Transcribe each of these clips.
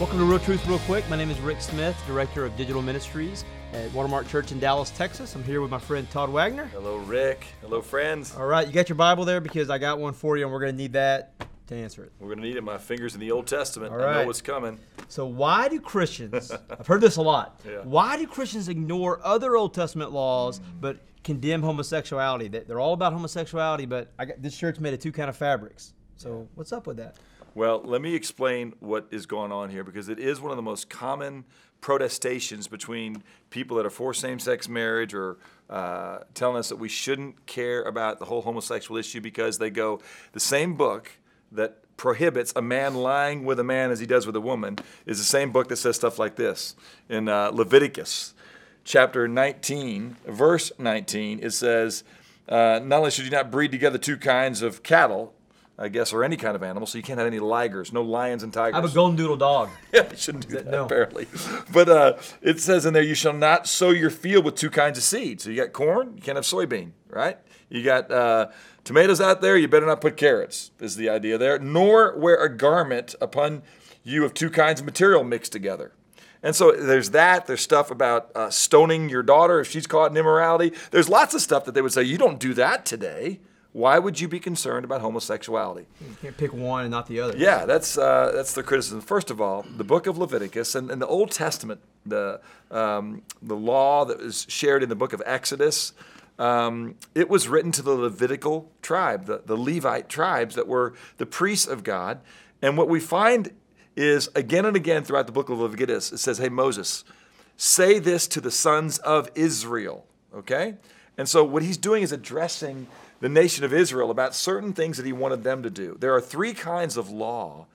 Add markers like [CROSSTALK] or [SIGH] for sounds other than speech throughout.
Welcome to Real Truth Real Quick. My name is Rick Smith, Director of Digital Ministries at Watermark Church in Dallas, Texas. I'm here with my friend Todd Wagner. Hello, Rick. Hello, friends. All right, you got your Bible there because I got one for you and we're going to need that to answer it. We're going to need it. My fingers in the Old Testament. All I know right. what's coming. So, why do Christians, [LAUGHS] I've heard this a lot, Yeah. why do Christians ignore other Old Testament laws but condemn homosexuality? They're all about homosexuality, but I got, this shirt's made of two kind of fabrics. So, what's up with that? Well, let me explain what is going on here because it is one of the most common protestations between people that are for same sex marriage or uh, telling us that we shouldn't care about the whole homosexual issue because they go, the same book that prohibits a man lying with a man as he does with a woman is the same book that says stuff like this in uh, Leviticus chapter 19, verse 19. It says, uh, Not only should you not breed together two kinds of cattle, I guess, or any kind of animal, so you can't have any ligers, no lions and tigers. I have a golden doodle dog. [LAUGHS] Yeah, you shouldn't do that, no. apparently. But uh, it says in there, you shall not sow your field with two kinds of seed. So you got corn, you can't have soybean, right? You got uh, tomatoes out there, you better not put carrots, is the idea there. Nor wear a garment upon you of two kinds of material mixed together. And so there's that. There's stuff about uh, stoning your daughter if she's caught in immorality. There's lots of stuff that they would say, you don't do that today. Why would you be concerned about homosexuality? You can't pick one and not the other. Yeah, that's uh, that's the criticism. First of all, the book of Leviticus and, and the Old Testament, the um, the law that was shared in the book of Exodus, um, it was written to the Levitical tribe, the, the Levite tribes that were the priests of God. And what we find is again and again throughout the book of Leviticus, it says, "Hey Moses, say this to the sons of Israel." Okay, and so what he's doing is addressing the nation of Israel about certain things that he wanted them to do. There are three kinds of law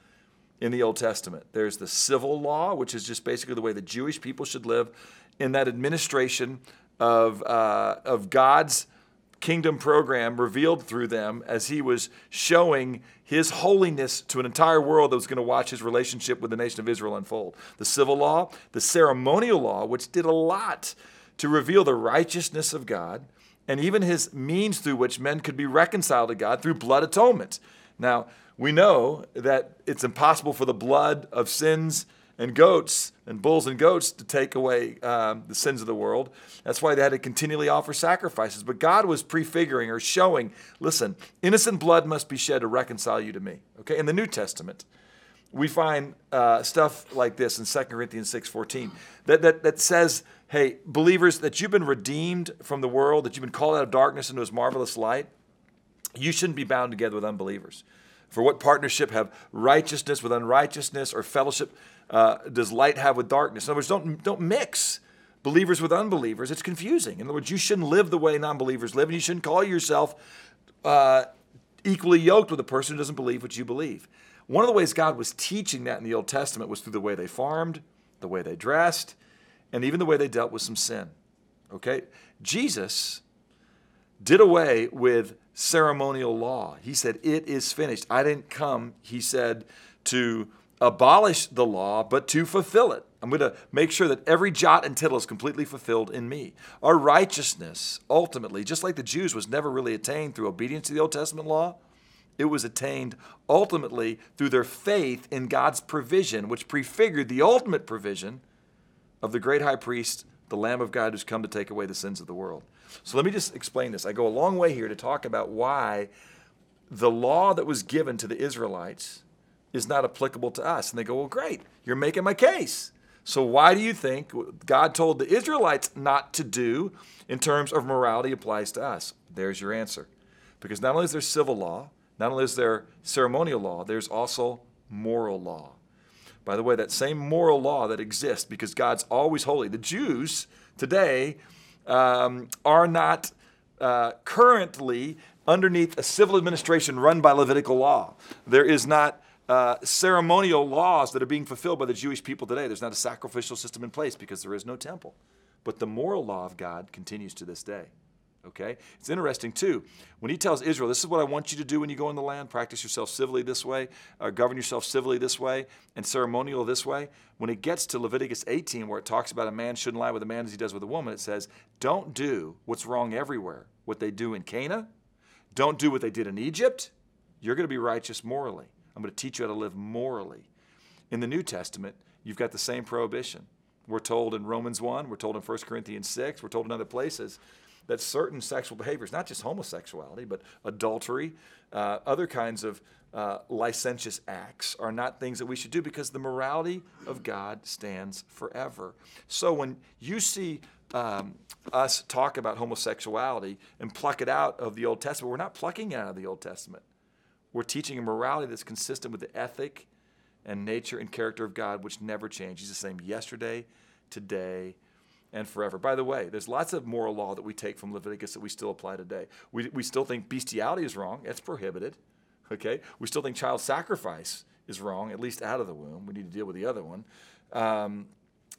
in the Old Testament. There's the civil law, which is just basically the way the Jewish people should live in that administration of, uh, of God's kingdom program revealed through them as he was showing his holiness to an entire world that was going to watch his relationship with the nation of Israel unfold. The civil law, the ceremonial law, which did a lot to reveal the righteousness of God and even his means through which men could be reconciled to God through blood atonement. Now, we know that it's impossible for the blood of sins and goats and bulls and goats to take away um, the sins of the world. That's why they had to continually offer sacrifices. But God was prefiguring or showing listen, innocent blood must be shed to reconcile you to me. Okay, in the New Testament, we find uh, stuff like this in 2 Corinthians 6.14 that, that, that says, hey, believers, that you've been redeemed from the world, that you've been called out of darkness into his marvelous light. You shouldn't be bound together with unbelievers. For what partnership have righteousness with unrighteousness or fellowship uh, does light have with darkness? In other words, don't, don't mix believers with unbelievers. It's confusing. In other words, you shouldn't live the way non believers live, and you shouldn't call yourself uh, equally yoked with a person who doesn't believe what you believe. One of the ways God was teaching that in the Old Testament was through the way they farmed, the way they dressed, and even the way they dealt with some sin. Okay? Jesus did away with ceremonial law. He said, It is finished. I didn't come, he said, to abolish the law, but to fulfill it. I'm going to make sure that every jot and tittle is completely fulfilled in me. Our righteousness, ultimately, just like the Jews, was never really attained through obedience to the Old Testament law. It was attained ultimately through their faith in God's provision, which prefigured the ultimate provision of the great high priest, the Lamb of God who's come to take away the sins of the world. So let me just explain this. I go a long way here to talk about why the law that was given to the Israelites is not applicable to us. And they go, Well, great, you're making my case. So why do you think God told the Israelites not to do in terms of morality applies to us? There's your answer. Because not only is there civil law, not only is there ceremonial law, there's also moral law. By the way, that same moral law that exists because God's always holy. The Jews today um, are not uh, currently underneath a civil administration run by Levitical law. There is not uh, ceremonial laws that are being fulfilled by the Jewish people today. There's not a sacrificial system in place because there is no temple. But the moral law of God continues to this day. Okay? It's interesting too. When he tells Israel, this is what I want you to do when you go in the land, practice yourself civilly this way, uh, govern yourself civilly this way, and ceremonial this way. When it gets to Leviticus 18, where it talks about a man shouldn't lie with a man as he does with a woman, it says, don't do what's wrong everywhere. What they do in Canaan, don't do what they did in Egypt. You're going to be righteous morally. I'm going to teach you how to live morally. In the New Testament, you've got the same prohibition. We're told in Romans 1, we're told in 1 Corinthians 6, we're told in other places that certain sexual behaviors, not just homosexuality, but adultery, uh, other kinds of uh, licentious acts, are not things that we should do because the morality of God stands forever. So when you see um, us talk about homosexuality and pluck it out of the Old Testament, we're not plucking it out of the Old Testament. We're teaching a morality that's consistent with the ethic and nature and character of God, which never change. He's the same yesterday, today, and forever. By the way, there's lots of moral law that we take from Leviticus that we still apply today. We, we still think bestiality is wrong, it's prohibited. Okay? We still think child sacrifice is wrong, at least out of the womb. We need to deal with the other one. Um,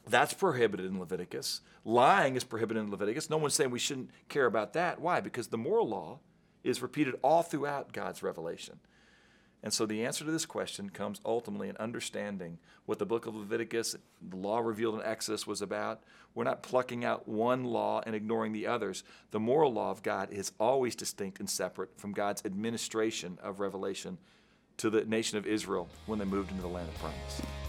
that's prohibited in Leviticus. Lying is prohibited in Leviticus. No one's saying we shouldn't care about that. Why? Because the moral law is repeated all throughout God's revelation. And so the answer to this question comes ultimately in understanding what the book of Leviticus, the law revealed in Exodus, was about. We're not plucking out one law and ignoring the others. The moral law of God is always distinct and separate from God's administration of revelation to the nation of Israel when they moved into the land of promise.